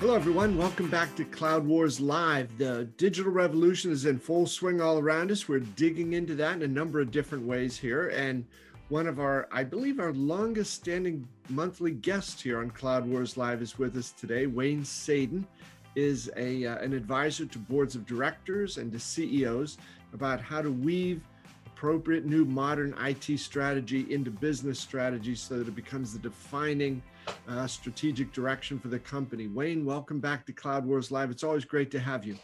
Hello, everyone. Welcome back to Cloud Wars Live. The digital revolution is in full swing all around us. We're digging into that in a number of different ways here. And one of our, I believe, our longest standing monthly guests here on Cloud Wars Live is with us today. Wayne Sadin is a, uh, an advisor to boards of directors and to CEOs about how to weave appropriate new modern IT strategy into business strategy so that it becomes the defining uh, strategic direction for the company. Wayne, welcome back to Cloud Wars Live. It's always great to have you.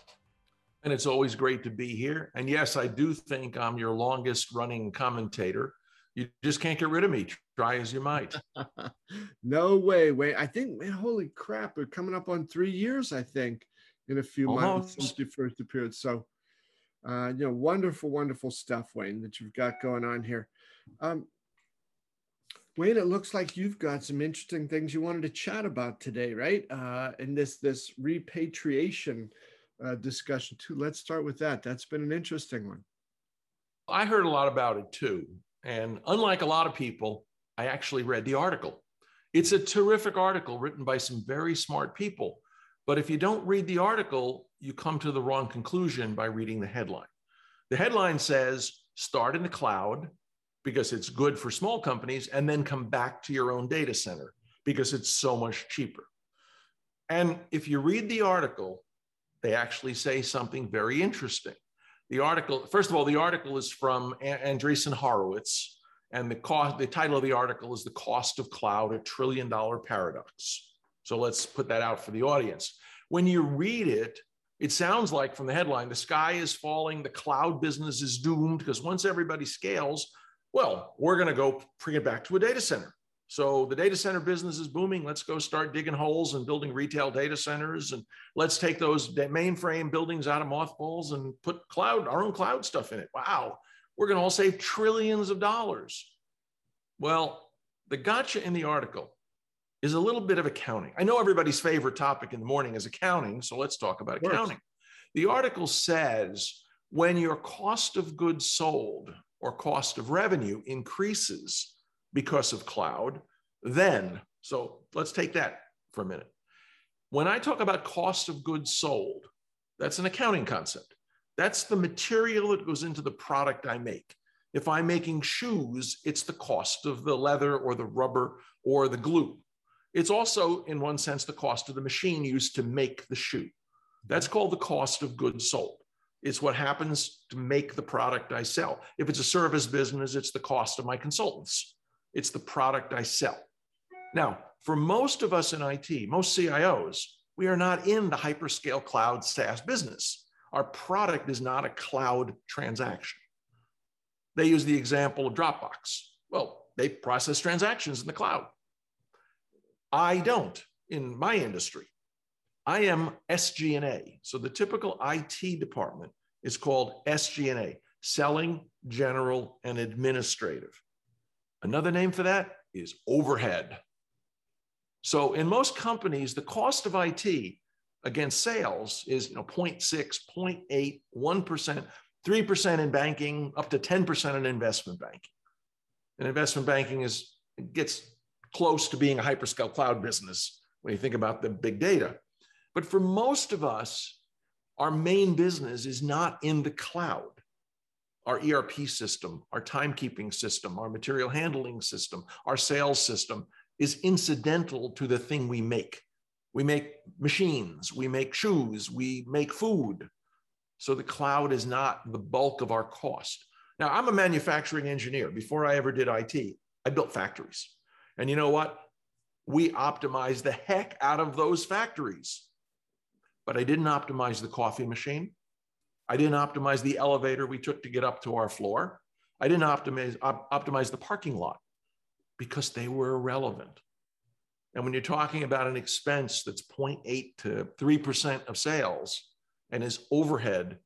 And it's always great to be here. And yes, I do think I'm your longest running commentator. You just can't get rid of me, try as you might. no way, Wayne. I think, man, holy crap, we're coming up on three years, I think, in a few Almost. months since you first appeared. So uh, you know, wonderful, wonderful stuff, Wayne, that you've got going on here. Um, Wayne, it looks like you've got some interesting things you wanted to chat about today, right? Uh, in this this repatriation uh, discussion too. Let's start with that. That's been an interesting one. I heard a lot about it too, and unlike a lot of people, I actually read the article. It's a terrific article written by some very smart people. But if you don't read the article, you come to the wrong conclusion by reading the headline. The headline says start in the cloud because it's good for small companies, and then come back to your own data center because it's so much cheaper. And if you read the article, they actually say something very interesting. The article, first of all, the article is from Andreessen Horowitz, and the cost, the title of the article is "The Cost of Cloud: A Trillion Dollar Paradox." So let's put that out for the audience. When you read it, it sounds like from the headline, the sky is falling, the cloud business is doomed because once everybody scales, well, we're going to go bring it back to a data center. So the data center business is booming. Let's go start digging holes and building retail data centers. And let's take those mainframe buildings out of mothballs and put cloud, our own cloud stuff in it. Wow. We're going to all save trillions of dollars. Well, the gotcha in the article is a little bit of accounting. I know everybody's favorite topic in the morning is accounting, so let's talk about accounting. The article says when your cost of goods sold or cost of revenue increases because of cloud, then, so let's take that for a minute. When I talk about cost of goods sold, that's an accounting concept. That's the material that goes into the product I make. If I'm making shoes, it's the cost of the leather or the rubber or the glue. It's also, in one sense, the cost of the machine used to make the shoe. That's called the cost of goods sold. It's what happens to make the product I sell. If it's a service business, it's the cost of my consultants. It's the product I sell. Now, for most of us in IT, most CIOs, we are not in the hyperscale cloud SaaS business. Our product is not a cloud transaction. They use the example of Dropbox. Well, they process transactions in the cloud. I don't in my industry. I am SG&A. So the typical IT department is called SG&A, selling, general, and administrative. Another name for that is overhead. So in most companies, the cost of IT against sales is you know, 0.6, 0.8, 1%, 3% in banking, up to 10% in investment banking. And investment banking is gets close to being a hyperscale cloud business when you think about the big data. But for most of us, our main business is not in the cloud. Our ERP system, our timekeeping system, our material handling system, our sales system is incidental to the thing we make. We make machines, we make shoes, we make food. So the cloud is not the bulk of our cost. Now, I'm a manufacturing engineer. Before I ever did IT, I built factories. And you know what? We optimized the heck out of those factories. But I didn't optimize the coffee machine. I didn't optimize the elevator we took to get up to our floor. I didn't optimize, op- optimize the parking lot because they were irrelevant. And when you're talking about an expense that's 0.8 to 3% of sales and is overhead,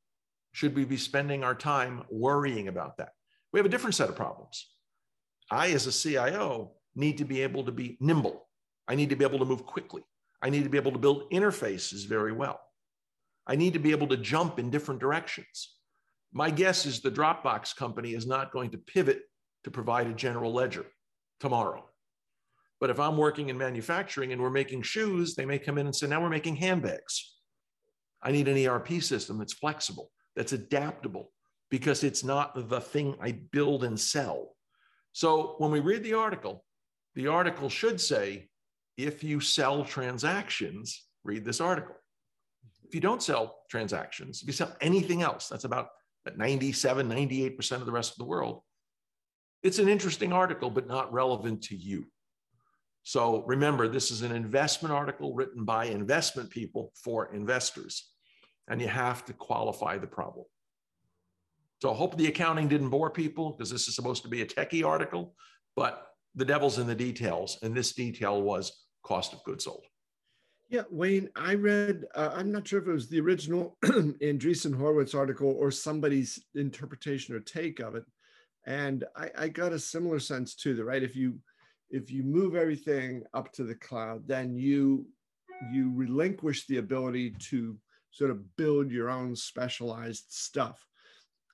should we be spending our time worrying about that? We have a different set of problems. I, as a CIO, need to be able to be nimble. I need to be able to move quickly. I need to be able to build interfaces very well. I need to be able to jump in different directions. My guess is the Dropbox company is not going to pivot to provide a general ledger tomorrow. But if I'm working in manufacturing and we're making shoes, they may come in and say, now we're making handbags. I need an ERP system that's flexible, that's adaptable, because it's not the thing I build and sell. So when we read the article, the article should say, if you sell transactions, read this article. If you don't sell transactions, if you sell anything else, that's about 97, 98% of the rest of the world. It's an interesting article, but not relevant to you. So remember, this is an investment article written by investment people for investors, and you have to qualify the problem. So I hope the accounting didn't bore people because this is supposed to be a techie article, but the devil's in the details. And this detail was cost of goods sold. Yeah, Wayne, I read, uh, I'm not sure if it was the original Andreessen Horowitz article or somebody's interpretation or take of it. And I, I got a similar sense too, that right, if you if you move everything up to the cloud, then you you relinquish the ability to sort of build your own specialized stuff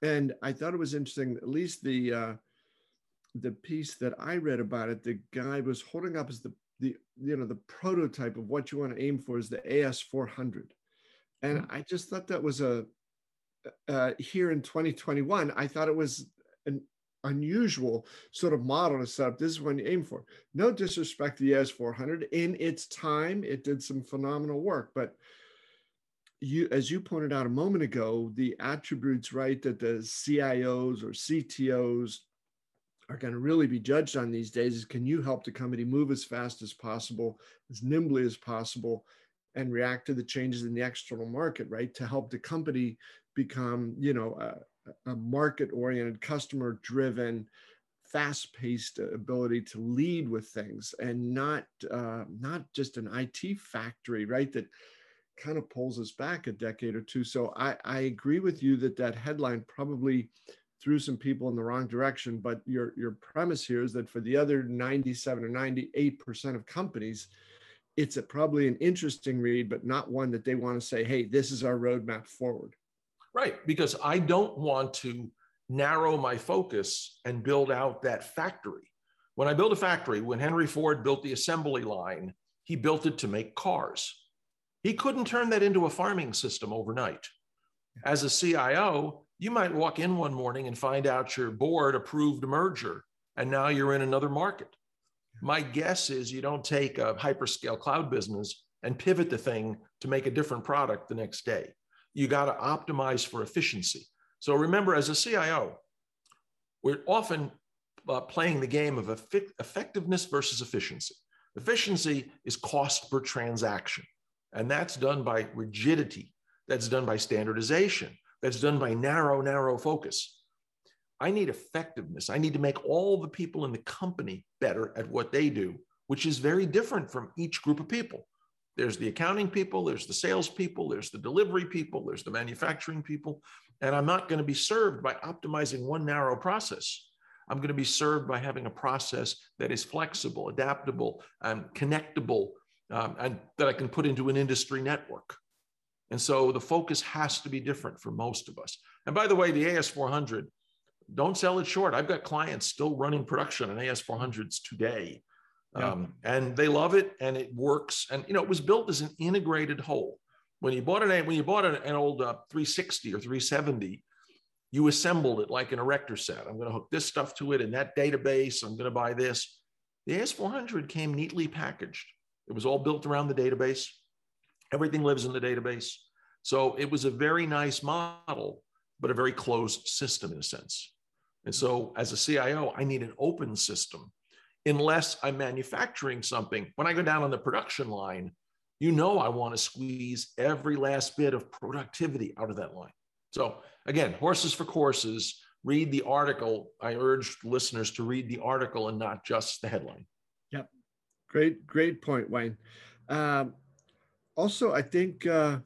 and I thought it was interesting. At least the uh, the piece that I read about it, the guy was holding up as the the you know the prototype of what you want to aim for is the AS400, and mm-hmm. I just thought that was a uh, here in 2021. I thought it was an unusual sort of model to set up. This is what you aim for. No disrespect to the AS400. In its time, it did some phenomenal work, but you, as you pointed out a moment ago, the attributes, right, that the CIOs or CTOs are going to really be judged on these days is can you help the company move as fast as possible, as nimbly as possible, and react to the changes in the external market, right, to help the company become, you know, a, a market-oriented, customer-driven, fast-paced ability to lead with things, and not uh, not just an IT factory, right, that kind of pulls us back a decade or two. So I, I agree with you that that headline probably threw some people in the wrong direction. But your your premise here is that for the other 97 or 98 percent of companies, it's a, probably an interesting read, but not one that they want to say, "Hey, this is our roadmap forward." Right, because I don't want to narrow my focus and build out that factory. When I build a factory, when Henry Ford built the assembly line, he built it to make cars he couldn't turn that into a farming system overnight. As a CIO, you might walk in one morning and find out your board approved a merger, and now you're in another market. My guess is you don't take a hyperscale cloud business and pivot the thing to make a different product the next day. You got to optimize for efficiency. So remember, as a CIO, we're often uh, playing the game of effectiveness versus efficiency. Efficiency is cost per transaction. And that's done by rigidity, that's done by standardization, that's done by narrow, narrow focus. I need effectiveness. I need to make all the people in the company better at what they do, which is very different from each group of people. There's the accounting people, there's the sales people, there's the delivery people, there's the manufacturing people. And I'm not going to be served by optimizing one narrow process. I'm going to be served by having a process that is flexible, adaptable, and connectable um, and that I can put into an industry network. And so the focus has to be different for most of us. And by the way, the AS400, don't sell it short. I've got clients still running production on AS400s today. Yeah. Um, and they love it and it works. And you know, it was built as an integrated whole. When you bought an when you bought an, an old uh, 360 or 370, you assembled it like an erector set. I'm going to hook this stuff to it in that database. I'm going to buy this. The AS400 came neatly packaged. It was all built around the database. Everything lives in the database. So it was a very nice model, but a very closed system in a sense. And so as a CIO, I need an open system unless I'm manufacturing something. When I go down on the production line, you know I want to squeeze every last bit of productivity out of that line. So again, horses for courses, read the article. I urge listeners to read the article and not just the headline. Yep, great, great point, Wayne. Um, also, I think uh,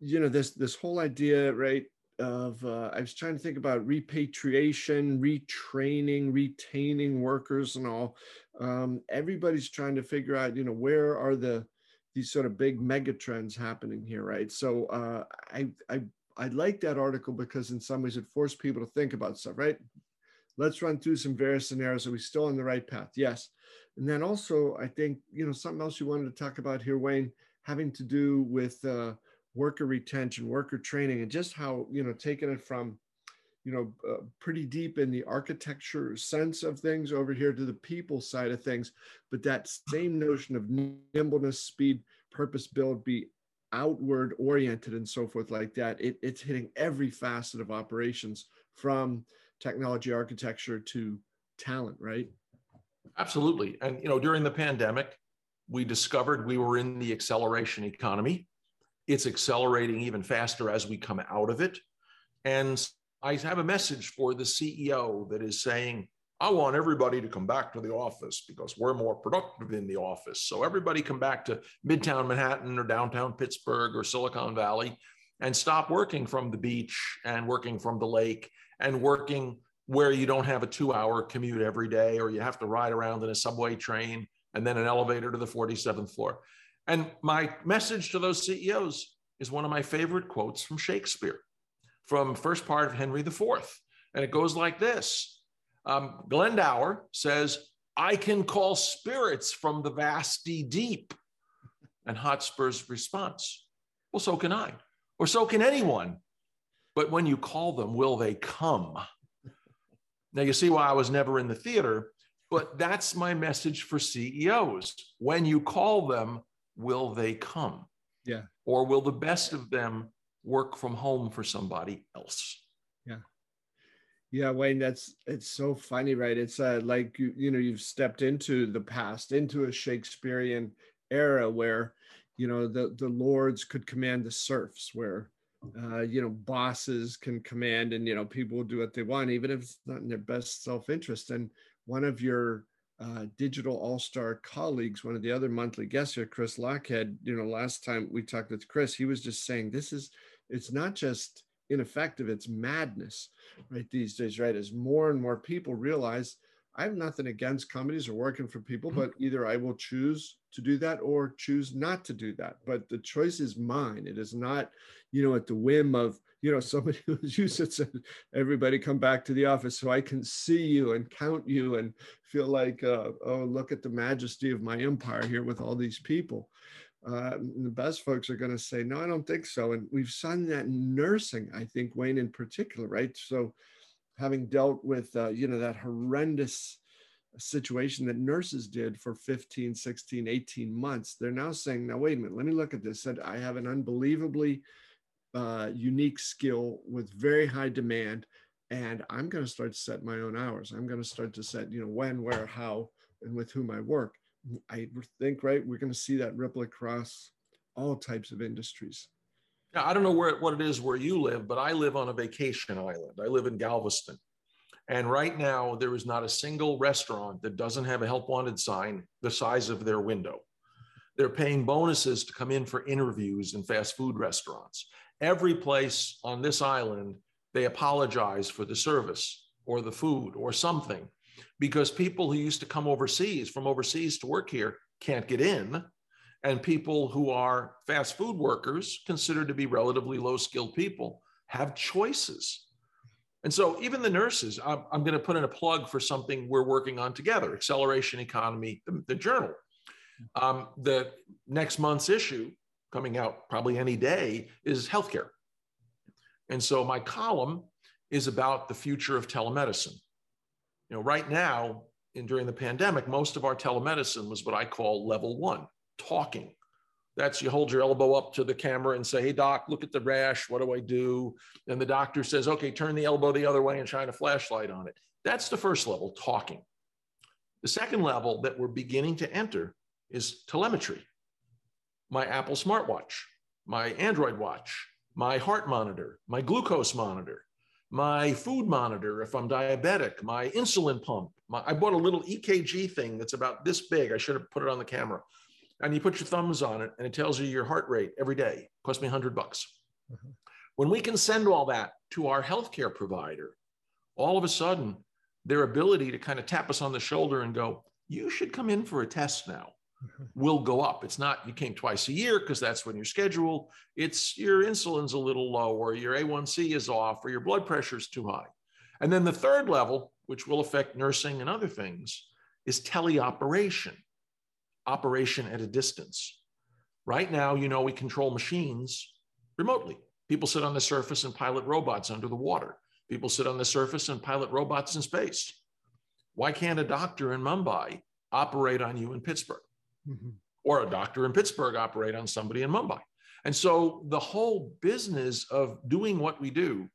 you know this this whole idea, right? Of uh, I was trying to think about repatriation, retraining, retaining workers, and all. Um, everybody's trying to figure out, you know, where are the these sort of big mega trends happening here, right? So uh, I I I like that article because in some ways it forced people to think about stuff, right? let's run through some various scenarios. Are we still on the right path? Yes. And then also, I think, you know, something else you wanted to talk about here, Wayne, having to do with uh, worker retention, worker training, and just how, you know, taking it from, you know, uh, pretty deep in the architecture sense of things over here to the people side of things. But that same notion of nimbleness, speed, purpose build, be outward oriented and so forth like that, it, it's hitting every facet of operations from technology architecture to talent, right? Absolutely. And you know, during the pandemic, we discovered we were in the acceleration economy. It's accelerating even faster as we come out of it. And I have a message for the CEO that is saying, I want everybody to come back to the office because we're more productive in the office. So everybody come back to Midtown Manhattan or downtown Pittsburgh or Silicon Valley and stop working from the beach and working from the lake and working where you don't have a two hour commute every day or you have to ride around in a subway train and then an elevator to the 47th floor. And my message to those CEOs is one of my favorite quotes from Shakespeare, from first part of Henry IV. And it goes like this um, Glendower says, I can call spirits from the vasty deep. And Hotspur's response, well, so can I, or so can anyone. But when you call them, will they come? Now, you see why I was never in the theater, but that's my message for CEOs. When you call them, will they come? Yeah. Or will the best of them work from home for somebody else? Yeah. Yeah, Wayne, that's it's so funny, right? It's uh, like you, you know, you've stepped into the past, into a Shakespearean era where, you know, the the lords could command the serfs, where uh, you know, bosses can command and, you know, people will do what they want, even if it's not in their best self interest. And one of your uh, digital all star colleagues, one of the other monthly guests here, Chris Lochhead you know, last time we talked with Chris, he was just saying this is, it's not just ineffective, it's madness, right? These days, right? As more and more people realize I have nothing against companies or working for people, mm-hmm. but either I will choose to do that or choose not to do that. But the choice is mine. It is not, you know, at the whim of, you know, somebody who's used to say, everybody come back to the office so I can see you and count you and feel like, uh, oh, look at the majesty of my empire here with all these people. Uh, the best folks are going to say, no, I don't think so. And we've seen that in nursing, I think, Wayne, in particular, right? So, having dealt with uh, you know that horrendous situation that nurses did for 15 16 18 months. They're now saying now wait a minute let me look at this. Said i have an unbelievably uh, unique skill with very high demand and i'm going to start to set my own hours. I'm going to start to set you know when where how and with whom i work. I think right we're going to see that ripple across all types of industries. Now, I don't know where what it is where you live, but I live on a vacation island. I live in Galveston. And right now, there is not a single restaurant that doesn't have a help wanted sign the size of their window. They're paying bonuses to come in for interviews in fast food restaurants. Every place on this island, they apologize for the service or the food or something because people who used to come overseas from overseas to work here can't get in and people who are fast food workers, considered to be relatively low skilled people, have choices. And so, even the nurses, I'm, I'm going to put in a plug for something we're working on together Acceleration Economy, the, the journal. Um, the next month's issue, coming out probably any day, is healthcare. And so, my column is about the future of telemedicine. You know, right now, in, during the pandemic, most of our telemedicine was what I call level one talking. That's you hold your elbow up to the camera and say, Hey, doc, look at the rash. What do I do? And the doctor says, Okay, turn the elbow the other way and shine a flashlight on it. That's the first level, talking. The second level that we're beginning to enter is telemetry. My Apple smartwatch, my Android watch, my heart monitor, my glucose monitor, my food monitor if I'm diabetic, my insulin pump. My, I bought a little EKG thing that's about this big. I should have put it on the camera and you put your thumbs on it and it tells you your heart rate every day. It cost me 100 bucks. Mm-hmm. When we can send all that to our healthcare provider, all of a sudden their ability to kind of tap us on the shoulder and go, you should come in for a test now mm-hmm. will go up. It's not you came twice a year because that's when you're scheduled. It's your insulin's a little low or your A1C is off or your blood pressure is too high. And then the third level which will affect nursing and other things, is teleoperation, operation at a distance. Right now, you know, we control machines remotely. People sit on the surface and pilot robots under the water. People sit on the surface and pilot robots in space. Why can't a doctor in Mumbai operate on you in Pittsburgh? Mm-hmm. Or a doctor in Pittsburgh operate on somebody in Mumbai? And so the whole business of doing what we do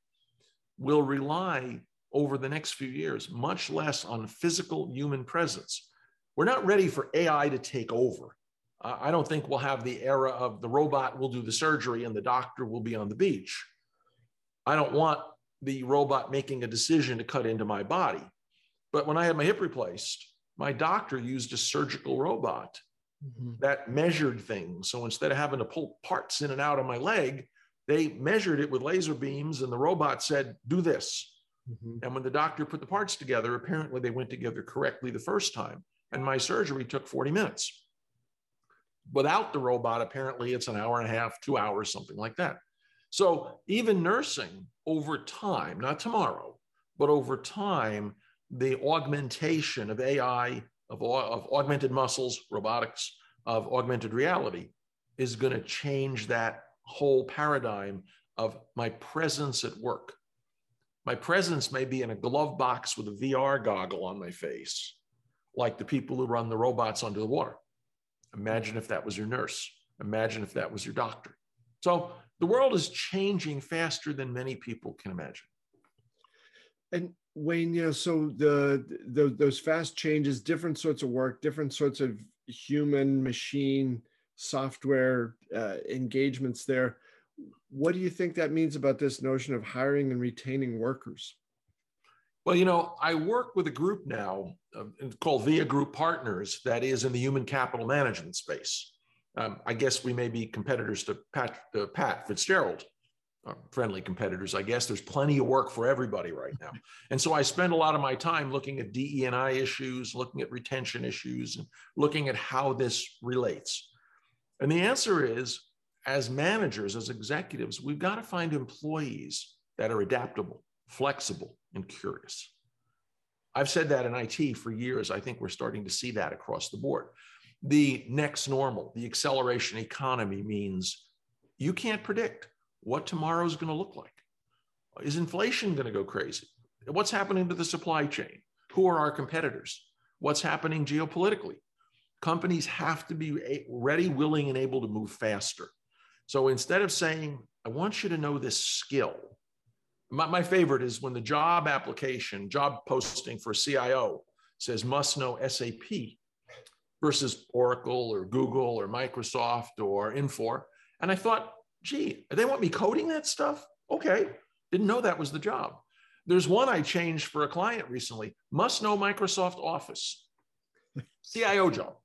will rely over the next few years much less on physical human presence. We're not ready for AI to take over. Uh, I don't think we'll have the era of the robot will do the surgery and the doctor will be on the beach. I don't want the robot making a decision to cut into my body. But when I had my hip replaced, my doctor used a surgical robot mm-hmm. that measured things. So instead of having to pull parts in and out of my leg, they measured it with laser beams, and the robot said, Do this. Mm-hmm. And when the doctor put the parts together, apparently they went together correctly the first time. And my surgery took 40 minutes. Without the robot, apparently it's an hour and a half, two hours, something like that. So even nursing over time, not tomorrow, but over time, the augmentation of AI, of, of augmented muscles, robotics, of augmented reality is going to change that whole paradigm of my presence at work. My presence may be in a glove box with a VR goggle on my face, like the people who run the robots under the water. Imagine if that was your nurse. Imagine if that was your doctor. So the world is changing faster than many people can imagine. And Wayne, you know, so the, the those fast changes, different sorts of work, different sorts of human machine software uh, engagements there. What do you think that means about this notion of hiring and retaining workers? Well, you know, I work with a group now uh, called Via Group Partners that is in the human capital management space. Um, I guess we may be competitors to Pat, uh, Pat Fitzgerald, uh, friendly competitors. I guess there's plenty of work for everybody right now, and so I spend a lot of my time looking at DE and I issues, looking at retention issues, and looking at how this relates. And the answer is, as managers, as executives, we've got to find employees that are adaptable, flexible, and curious. I've said that in IT for years. I think we're starting to see that across the board. The next normal, the acceleration economy means you can't predict what tomorrow is going to look like. Is inflation going to go crazy? What's happening to the supply chain? Who are our competitors? What's happening geopolitically? Companies have to be ready, willing, and able to move faster. So instead of saying, I want you to know this skill, my, my favorite is when the job application, job posting for CIO says must know SAP versus Oracle or Google or Microsoft or Infor. And I thought, gee, they want me coding that stuff? Okay. Didn't know that was the job. There's one I changed for a client recently must know Microsoft Office, CIO job.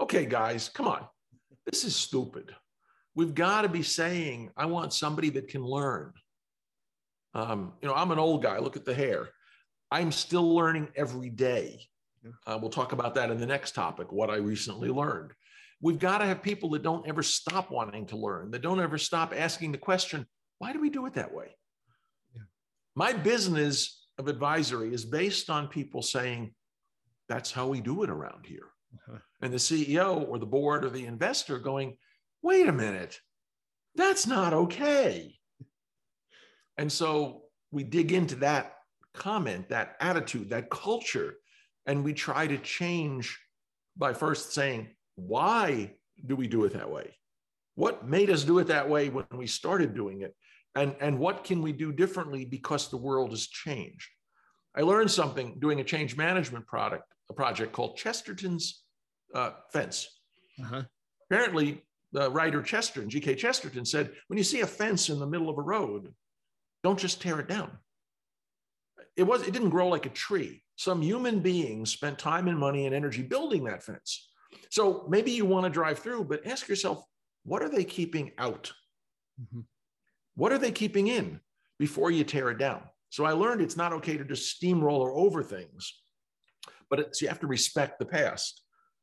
Okay, guys, come on. This is stupid. We've got to be saying, I want somebody that can learn. Um, you know, I'm an old guy. Look at the hair. I'm still learning every day. Uh, we'll talk about that in the next topic, what I recently learned. We've got to have people that don't ever stop wanting to learn, that don't ever stop asking the question, why do we do it that way? Yeah. My business of advisory is based on people saying, that's how we do it around here. Uh-huh. And the CEO or the board or the investor going, wait a minute, that's not okay. And so we dig into that comment, that attitude, that culture, and we try to change by first saying, why do we do it that way? What made us do it that way when we started doing it? And, and what can we do differently because the world has changed? I learned something doing a change management product, a project called Chesterton's uh, Fence. Uh-huh. Apparently, the writer Chesterton, G.K. Chesterton, said, when you see a fence in the middle of a road, don't just tear it down. It was it didn't grow like a tree. Some human beings spent time and money and energy building that fence. So maybe you want to drive through, but ask yourself, what are they keeping out? Mm-hmm. What are they keeping in before you tear it down? So I learned it's not okay to just steamroller over things, but it's, you have to respect the past.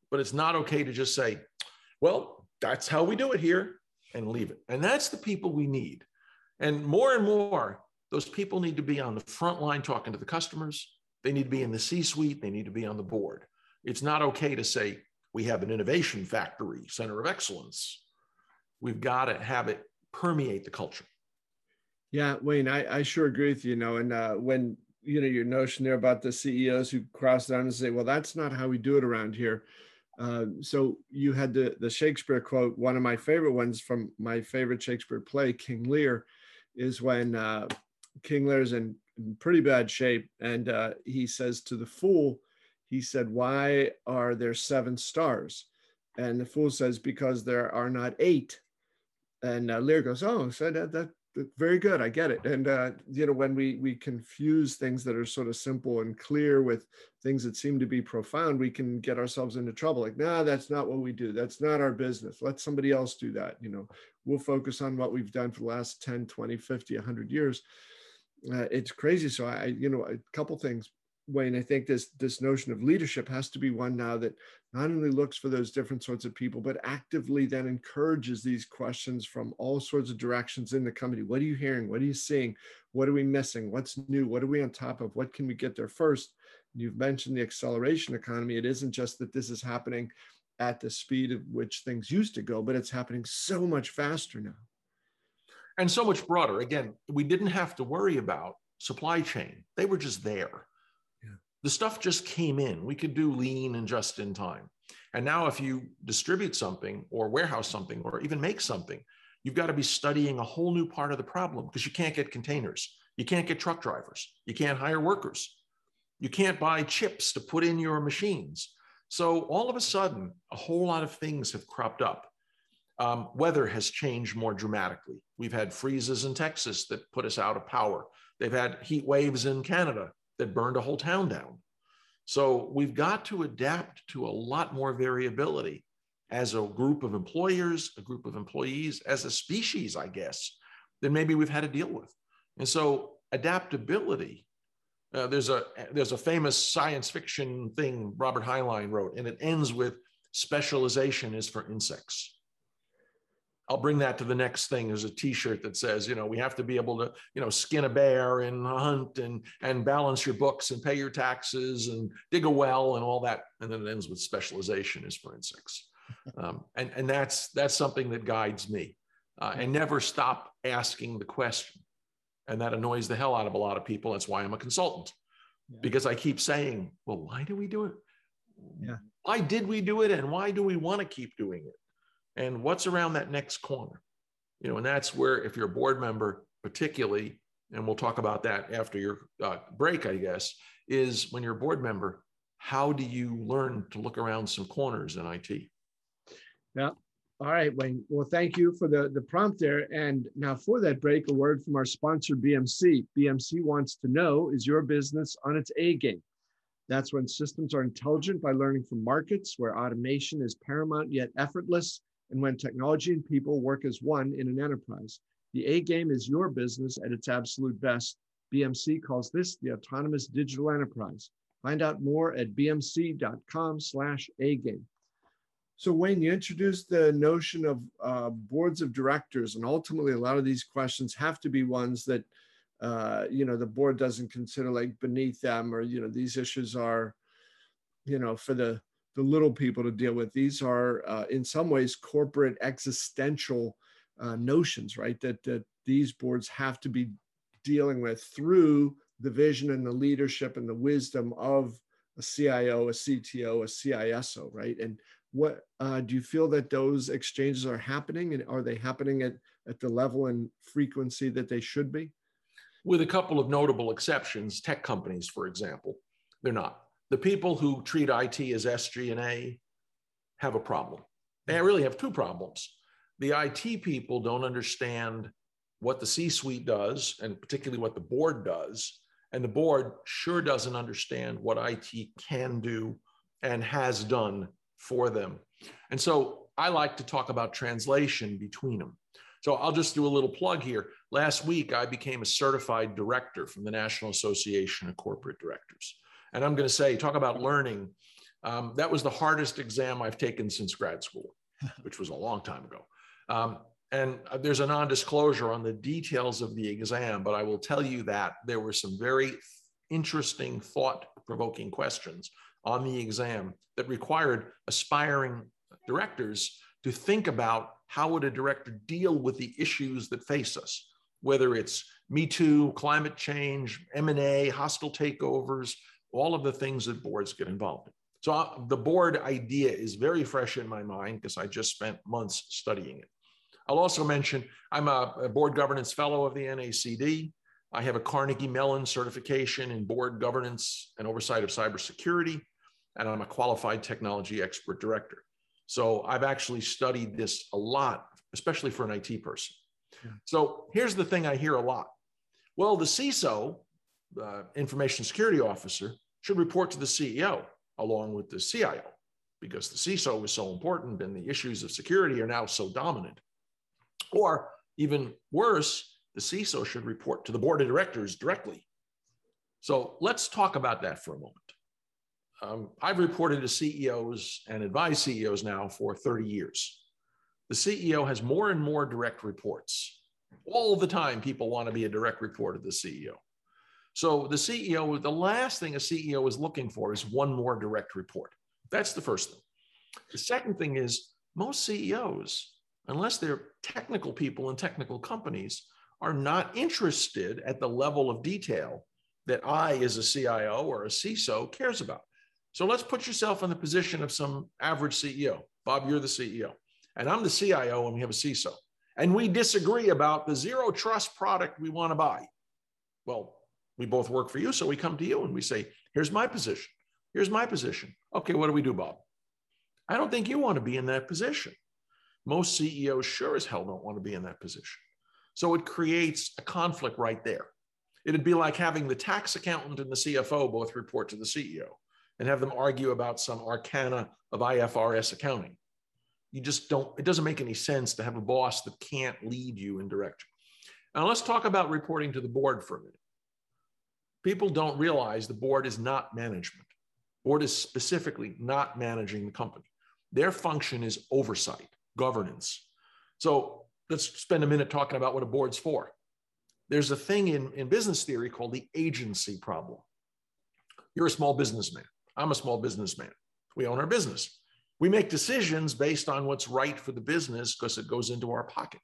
But it's not okay to just say, well, that's how we do it here and leave it. And that's the people we need. And more and more, those people need to be on the front line talking to the customers, They need to be in the C suite, they need to be on the board. It's not okay to say, we have an innovation factory, center of excellence. We've got to have it permeate the culture. Yeah, Wayne, I, I sure agree with you. You know, and uh, when you know your notion there about the CEOs who cross down and say, "Well, that's not how we do it around here." Uh, so you had the the Shakespeare quote. One of my favorite ones from my favorite Shakespeare play, King Lear, is when uh, King Lear's in, in pretty bad shape, and uh, he says to the fool, he said, "Why are there seven stars?" And the fool says, "Because there are not eight. And uh, Lear goes, "Oh, so that, that very good i get it and uh, you know when we we confuse things that are sort of simple and clear with things that seem to be profound we can get ourselves into trouble like nah that's not what we do that's not our business let somebody else do that you know we'll focus on what we've done for the last 10 20 50 100 years uh, it's crazy so i you know a couple things Wayne, I think this this notion of leadership has to be one now that not only looks for those different sorts of people, but actively then encourages these questions from all sorts of directions in the company. What are you hearing? What are you seeing? What are we missing? What's new? What are we on top of? What can we get there first? You've mentioned the acceleration economy. It isn't just that this is happening at the speed at which things used to go, but it's happening so much faster now. And so much broader. Again, we didn't have to worry about supply chain. They were just there the stuff just came in. We could do lean and just in time. And now, if you distribute something or warehouse something or even make something, you've got to be studying a whole new part of the problem because you can't get containers. You can't get truck drivers. You can't hire workers. You can't buy chips to put in your machines. So, all of a sudden, a whole lot of things have cropped up. Um, weather has changed more dramatically. We've had freezes in Texas that put us out of power. They've had heat waves in Canada that burned a whole town down. So we've got to adapt to a lot more variability as a group of employers, a group of employees, as a species, I guess, than maybe we've had to deal with. And so adaptability. Uh, there's a there's a famous science fiction thing Robert Heinlein wrote, and it ends with specialization is for insects. I'll bring that to the next thing. There's a T-shirt that says, you know, we have to be able to, you know, skin a bear and hunt and and balance your books and pay your taxes and dig a well and all that. And then it ends with specialization is for insects, um, and and that's that's something that guides me. Uh, and never stop asking the question, and that annoys the hell out of a lot of people. That's why I'm a consultant, yeah. because I keep saying, well, why do we do it? Yeah. Why did we do it, and why do we want to keep doing it? And what's around that next corner? You know and that's where if you're a board member particularly and we'll talk about that after your uh, break i guess is when you're a board member how do you learn to look around some corners in it yeah. All right wayne. Well thank you for the the prompt there. And now for that break a word from our sponsor bmc bmc wants to know is your business on its a game? That's when systems are intelligent by learning from markets where automation is paramount yet effortless and when technology and people work as one in an enterprise. The A game is your business at its absolute best. BMC calls this the autonomous digital enterprise. Find out more at bmc.com slash A game. So Wayne, you introduced the notion of uh, boards of directors, and ultimately a lot of these questions have to be ones that, uh, you know, the board doesn't consider like beneath them, or, you know, these issues are, you know, for the the little people to deal with. These are, uh, in some ways, corporate existential uh, notions, right? That, that these boards have to be dealing with through the vision and the leadership and the wisdom of a CIO, a CTO, a CISO, right? And what uh, do you feel that those exchanges are happening, and are they happening at at the level and frequency that they should be? With a couple of notable exceptions, tech companies, for example, they're not the people who treat IT as SG&A have a problem. They mm-hmm. really have two problems. The IT people don't understand what the C-suite does, and particularly what the board does. And the board sure doesn't understand what IT can do and has done for them. And so I like to talk about translation between them. So I'll just do a little plug here. Last week, I became a certified director from the National Association of Corporate Directors. And I'm going to say, talk about learning. Um, that was the hardest exam I've taken since grad school, which was a long time ago. Um, and uh, there's a non disclosure on the details of the exam, but I will tell you that there were some very interesting, thought provoking questions on the exam that required aspiring directors to think about how would a director deal with the issues that face us, whether it's Me Too, climate change, M&A, hostile takeovers, all of the things that boards get involved in. So uh, the board idea is very fresh in my mind because I just spent months studying it. I'll also mention I'm a, a board governance fellow of the NACD. I have a Carnegie Mellon certification in board governance and oversight of cybersecurity, and I'm a qualified technology expert director. So I've actually studied this a lot, especially for an IT person. Yeah. So here's the thing I hear a lot. Well, the CISO, the information security officer, should report to the CEO along with the CIO because the CISO is so important and the issues of security are now so dominant. Or even worse, the CISO should report to the board of directors directly. So let's talk about that for a moment. Um, I've reported to CEOs and advised CEOs now for 30 years. The CEO has more and more direct reports. All the time, people want to be a direct report of the CEO. So the CEO, the last thing a CEO is looking for is one more direct report. That's the first thing. The second thing is most CEOs, unless they're technical people in technical companies, are not interested at the level of detail that I, as a CIO or a CISO, cares about. So let's put yourself in the position of some average CEO. Bob, you're the CEO, and I'm the CIO, and we have a CISO, and we disagree about the zero trust product we want to buy. Well, we both work for you, so we come to you and we say, "Here's my position. Here's my position." Okay, what do we do, Bob? I don't think you want to be in that position. Most CEOs sure as hell don't want to be in that position. So it creates a conflict right there. It'd be like having the tax accountant and the CFO both report to the CEO and have them argue about some arcana of IFRS accounting. You just don't, it doesn't make any sense to have a boss that can't lead you in direction. Now let's talk about reporting to the board for a minute. People don't realize the board is not management. Board is specifically not managing the company. Their function is oversight, governance. So let's spend a minute talking about what a board's for. There's a thing in, in business theory called the agency problem. You're a small businessman. I'm a small businessman. We own our business. We make decisions based on what's right for the business because it goes into our pocket.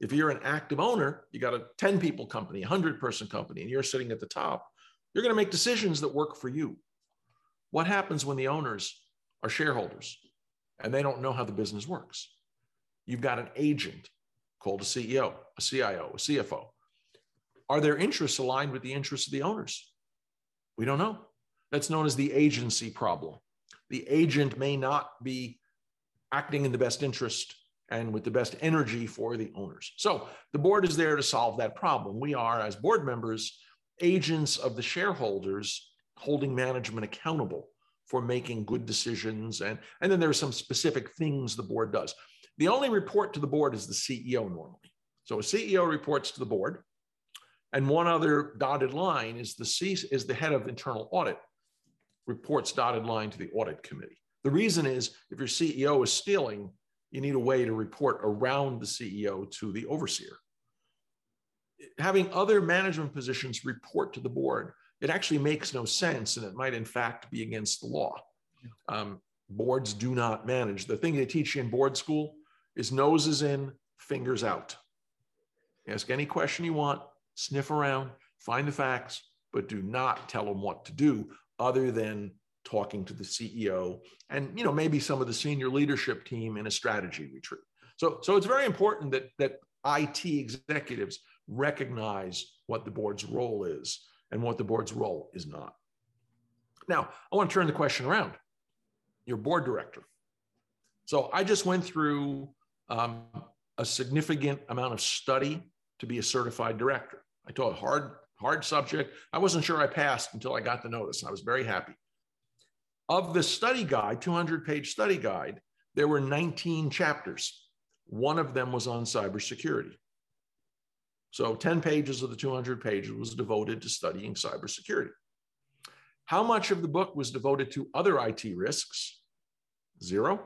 If you're an active owner, you got a 10 people company, 100 person company, and you're sitting at the top, you're going to make decisions that work for you. What happens when the owners are shareholders and they don't know how the business works? You've got an agent called a CEO, a CIO, a CFO. Are their interests aligned with the interests of the owners? We don't know. That's known as the agency problem. The agent may not be acting in the best interest and with the best energy for the owners. So the board is there to solve that problem. We are, as board members, agents of the shareholders holding management accountable for making good decisions. And, and then there are some specific things the board does. The only report to the board is the CEO normally. So a CEO reports to the board. And one other dotted line is the C is the head of internal audit reports dotted line to the audit committee. The reason is if your CEO is stealing, you need a way to report around the CEO to the overseer. Having other management positions report to the board, it actually makes no sense and it might in fact be against the law. Um, boards do not manage. The thing they teach you in board school is noses in, fingers out. Ask any question you want, sniff around, find the facts, but do not tell them what to do other than talking to the CEO and you know maybe some of the senior leadership team in a strategy retreat. So so it's very important that that IT executives recognize what the board's role is and what the board's role is not. Now, I want to turn the question around. Your board director. So I just went through um, a significant amount of study to be a certified director. I told a hard, hard subject. I wasn't sure I passed until I got the notice. I was very happy. Of the study guide, 200 page study guide, there were 19 chapters. One of them was on cybersecurity. So 10 pages of the 200 pages was devoted to studying cybersecurity. How much of the book was devoted to other IT risks? Zero.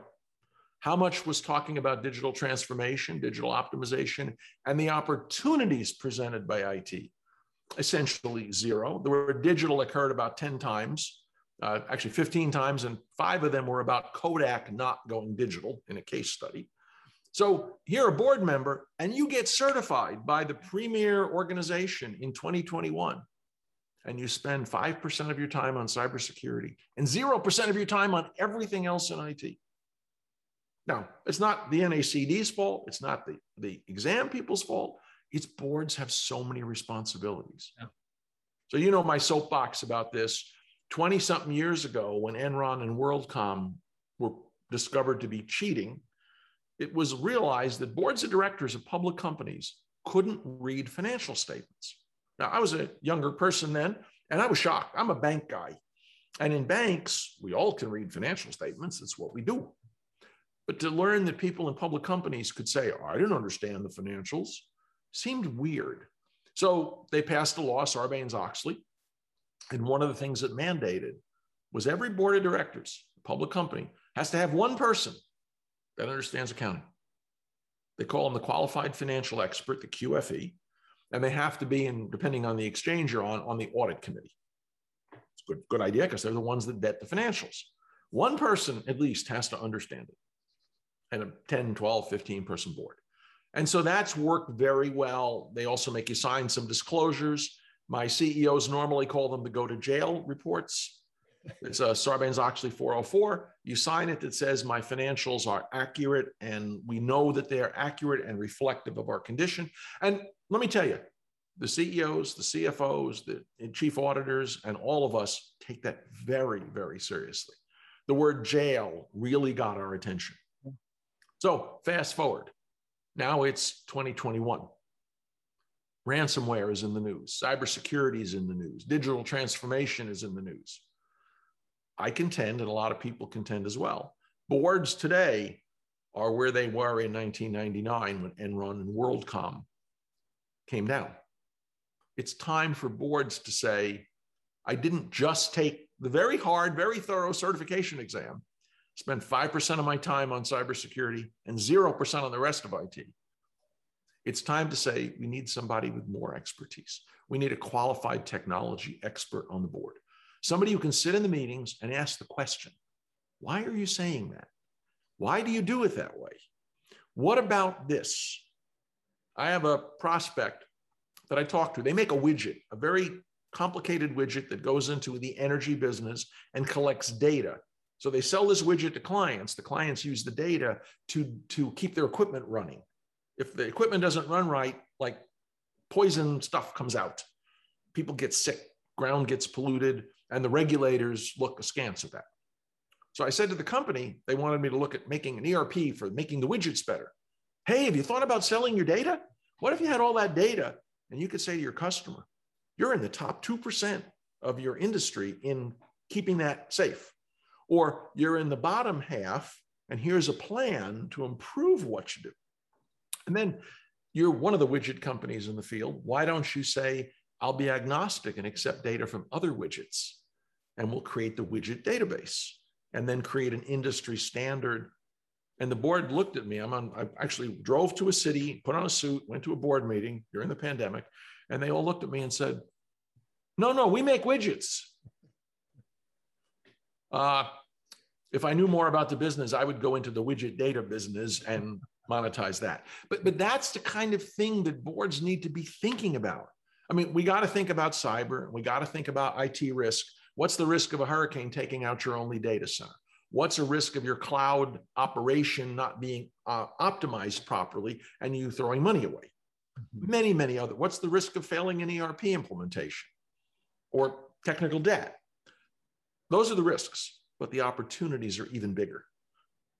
How much was talking about digital transformation, digital optimization, and the opportunities presented by IT? essentially zero. The word digital occurred about 10 times, uh, actually 15 times, and five of them were about Kodak not going digital in a case study. So you're a board member and you get certified by the premier organization in 2021 and you spend 5% of your time on cybersecurity and 0% of your time on everything else in IT. Now, it's not the NACD's fault. It's not the, the exam people's fault. It's boards have so many responsibilities. Yeah. So, you know, my soapbox about this 20 something years ago when Enron and WorldCom were discovered to be cheating, it was realized that boards of directors of public companies couldn't read financial statements. Now, I was a younger person then, and I was shocked. I'm a bank guy. And in banks, we all can read financial statements. It's what we do. But to learn that people in public companies could say, I didn't understand the financials, seemed weird. So they passed a law, Sarbanes Oxley. And one of the things it mandated was every board of directors, public company, has to have one person that understands accounting. They call them the qualified financial expert, the QFE, and they have to be in, depending on the exchange you're on, on the audit committee. It's a good, good idea because they're the ones that vet the financials. One person at least has to understand it, and a 10, 12, 15 person board. And so that's worked very well. They also make you sign some disclosures. My CEOs normally call them the go to jail reports. It's a Sarbanes Oxley 404. You sign it that says my financials are accurate and we know that they are accurate and reflective of our condition. And let me tell you, the CEOs, the CFOs, the chief auditors, and all of us take that very, very seriously. The word jail really got our attention. So fast forward. Now it's 2021. Ransomware is in the news. Cybersecurity is in the news. Digital transformation is in the news. I contend, and a lot of people contend as well, boards today are where they were in 1999 when Enron and WorldCom came down. It's time for boards to say, I didn't just take the very hard, very thorough certification exam, spend 5% of my time on cybersecurity and 0% on the rest of IT. It's time to say we need somebody with more expertise. We need a qualified technology expert on the board somebody who can sit in the meetings and ask the question why are you saying that? Why do you do it that way? What about this? I have a prospect that I talk to. They make a widget, a very complicated widget that goes into the energy business and collects data. So they sell this widget to clients. The clients use the data to, to keep their equipment running. If the equipment doesn't run right, like poison stuff comes out, people get sick, ground gets polluted, and the regulators look askance at that. So I said to the company, they wanted me to look at making an ERP for making the widgets better. Hey, have you thought about selling your data? What if you had all that data and you could say to your customer, you're in the top 2% of your industry in keeping that safe, or you're in the bottom half, and here's a plan to improve what you do. And then you're one of the widget companies in the field. Why don't you say, I'll be agnostic and accept data from other widgets? and we'll create the widget database and then create an industry standard. And the board looked at me. I'm on, I actually drove to a city, put on a suit, went to a board meeting during the pandemic, and they all looked at me and said, No, no, we make widgets. Uh, if I knew more about the business, I would go into the widget data business and monetize that. But, but that's the kind of thing that boards need to be thinking about. I mean, we got to think about cyber, we got to think about IT risk, What's the risk of a hurricane taking out your only data center? What's a risk of your cloud operation not being uh, optimized properly and you throwing money away? Mm-hmm. Many, many other. What's the risk of failing an ERP implementation or technical debt? Those are the risks, but the opportunities are even bigger.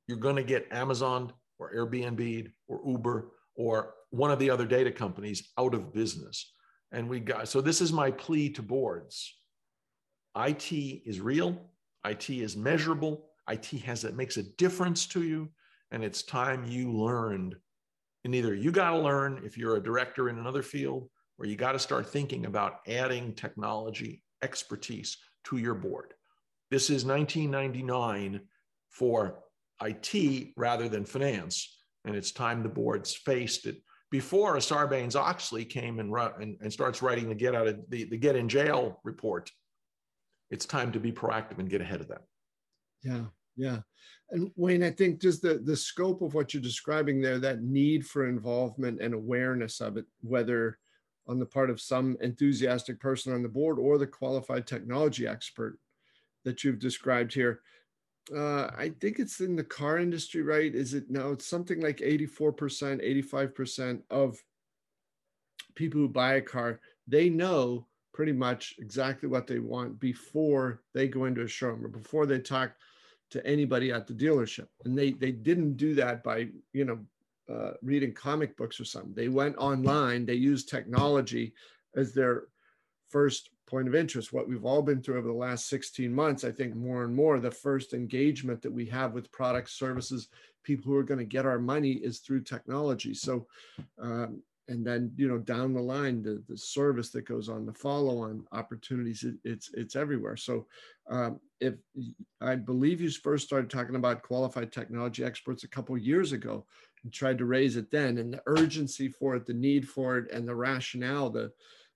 You're going to get Amazon or Airbnb or Uber or one of the other data companies out of business. And we got so this is my plea to boards IT is real, IT is measurable, IT has it makes a difference to you, and it's time you learned. And either you got to learn if you're a director in another field, or you got to start thinking about adding technology expertise to your board. This is 1999 for IT rather than finance, and it's time the boards faced it before Sarbanes Oxley came and, and, and starts writing the get out of the, the get in jail report. It's time to be proactive and get ahead of that. Yeah, yeah. And Wayne, I think just the, the scope of what you're describing there, that need for involvement and awareness of it, whether on the part of some enthusiastic person on the board or the qualified technology expert that you've described here. Uh, I think it's in the car industry, right? Is it now? It's something like 84%, 85% of people who buy a car, they know pretty much exactly what they want before they go into a showroom or before they talk to anybody at the dealership. And they they didn't do that by, you know, uh, reading comic books or something. They went online, they used technology as their first point of interest. What we've all been through over the last 16 months, I think more and more, the first engagement that we have with products, services, people who are going to get our money is through technology. So, um, and then you know down the line the, the service that goes on the follow-on opportunities it, it's it's everywhere so um, if i believe you first started talking about qualified technology experts a couple years ago and tried to raise it then and the urgency for it the need for it and the rationale the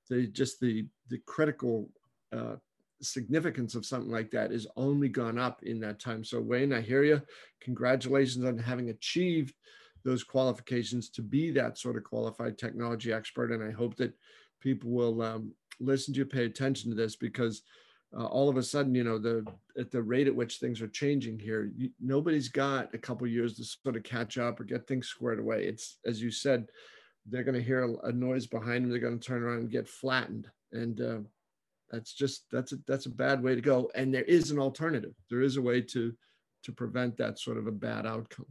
the just the the critical uh, significance of something like that is only gone up in that time. So Wayne, I hear you. Congratulations on having achieved those qualifications to be that sort of qualified technology expert. And I hope that people will um, listen to you, pay attention to this because uh, all of a sudden, you know, the at the rate at which things are changing here, you, nobody's got a couple years to sort of catch up or get things squared away. It's as you said, they're going to hear a, noise behind them. They're going to turn around and get flattened, and uh, that's just that's a that's a bad way to go. And there is an alternative. There is a way to to prevent that sort of a bad outcome.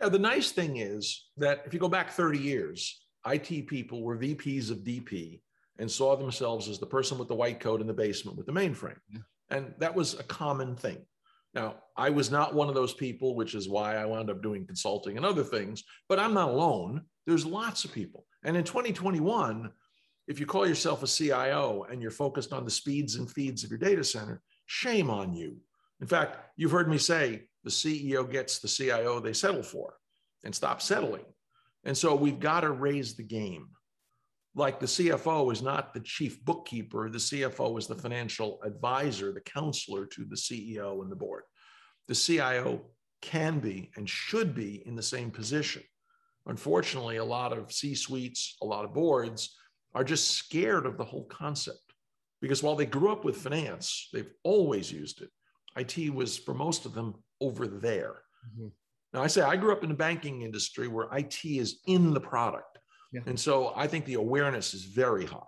Yeah, the nice thing is that if you go back 30 years, IT people were VPs of DP and saw themselves as the person with the white coat in the basement with the mainframe. Yeah. And that was a common thing. Now, I was not one of those people, which is why I wound up doing consulting and other things, but I'm not alone. There's lots of people. And in 2021, if you call yourself a CIO and you're focused on the speeds and feeds of your data center, shame on you. In fact, you've heard me say the CEO gets the CIO they settle for and stop settling. And so we've got to raise the game. Like the CFO is not the chief bookkeeper, the CFO is the financial advisor, the counselor to the CEO and the board. The CIO can be and should be in the same position. Unfortunately, a lot of C suites, a lot of boards are just scared of the whole concept because while they grew up with finance, they've always used it. IT was for most of them over there. Mm-hmm. Now, I say I grew up in the banking industry where IT is in the product. And so I think the awareness is very high.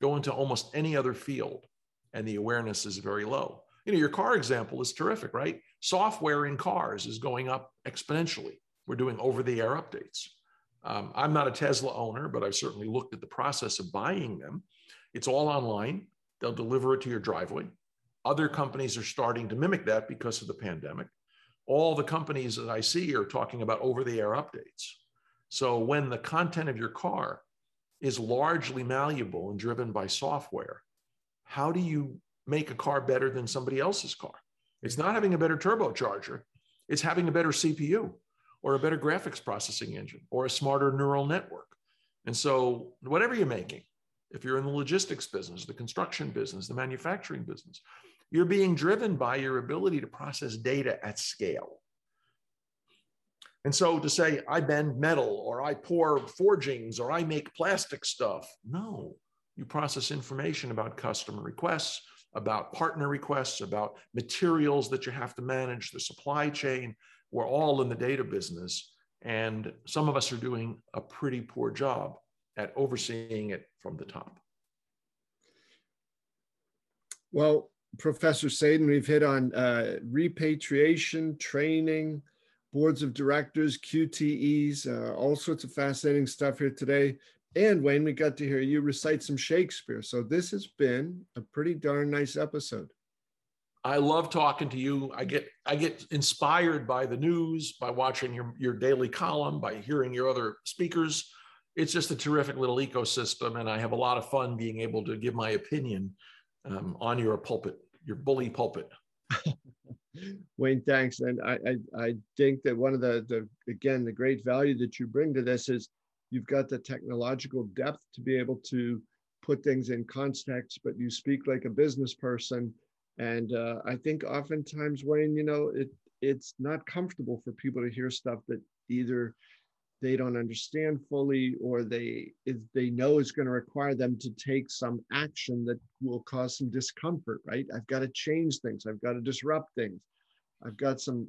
Go into almost any other field, and the awareness is very low. You know, your car example is terrific, right? Software in cars is going up exponentially. We're doing over the air updates. Um, I'm not a Tesla owner, but I've certainly looked at the process of buying them. It's all online. They'll deliver it to your driveway. Other companies are starting to mimic that because of the pandemic. All the companies that I see are talking about over the air updates. So when the content of your car is largely malleable and driven by software, how do you make a car better than somebody else's car? It's not having a better turbocharger, it's having a better CPU or a better graphics processing engine or a smarter neural network. And so, whatever you're making, if you're in the logistics business, the construction business, the manufacturing business, you're being driven by your ability to process data at scale. And so to say, I bend metal or I pour forgings or I make plastic stuff, no, you process information about customer requests, about partner requests, about materials that you have to manage, the supply chain. We're all in the data business. And some of us are doing a pretty poor job at overseeing it from the top. Well, Professor Sadin, we've hit on uh, repatriation, training, boards of directors, QTEs, uh, all sorts of fascinating stuff here today. And Wayne, we got to hear you recite some Shakespeare. So this has been a pretty darn nice episode. I love talking to you. I get I get inspired by the news, by watching your, your daily column, by hearing your other speakers. It's just a terrific little ecosystem, and I have a lot of fun being able to give my opinion um, on your pulpit, your bully pulpit. Wayne, thanks. And I, I, I, think that one of the, the, again, the great value that you bring to this is You've got the technological depth to be able to put things in context, but you speak like a business person. And uh, I think oftentimes, Wayne, you know, it it's not comfortable for people to hear stuff that either they don't understand fully or they if they know is going to require them to take some action that will cause some discomfort right? I've got to change things i've got to disrupt things. I've got some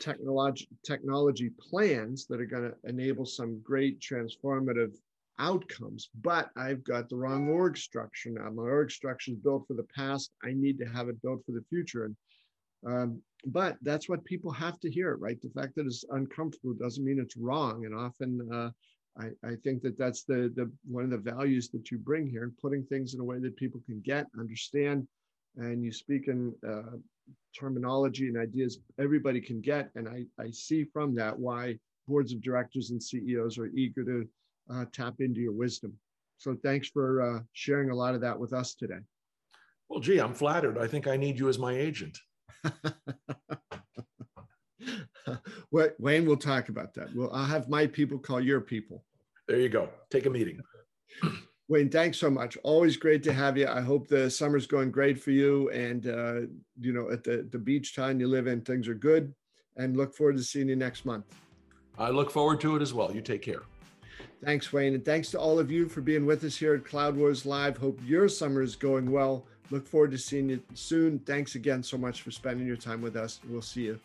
technology technology plans that are going to enable some great transformative outcomes but i've got the wrong org structure now. My org structure is built for the past i need to have it built for the future. And um, but that's what people have to hear, right? The fact that it's uncomfortable doesn't mean it's wrong. And often, uh, I, I, think that that's the, the one of the values that you bring here, and putting things in a way that people can get, understand, and you speak in uh, terminology and ideas everybody can get. And I, I see from that why boards of directors and CEOs are eager to uh, tap into your wisdom. So thanks for uh, sharing a lot of that with us today. Well, gee, I'm flattered. I think I need you as my agent. Wayne, we'll talk about that. Well, I'll have my people call your people. There you go. Take a meeting. Wayne, thanks so much. Always great to have you. I hope the summer's going great for you. And, uh, you know, at the, the beach town you live in, things are good. And look forward to seeing you next month. I look forward to it as well. You take care. Thanks, Wayne. And thanks to all of you for being with us here at Cloud Wars Live. Hope your summer is going well. Look forward to seeing you soon. Thanks again so much for spending your time with us. We'll see you.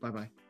Bye bye.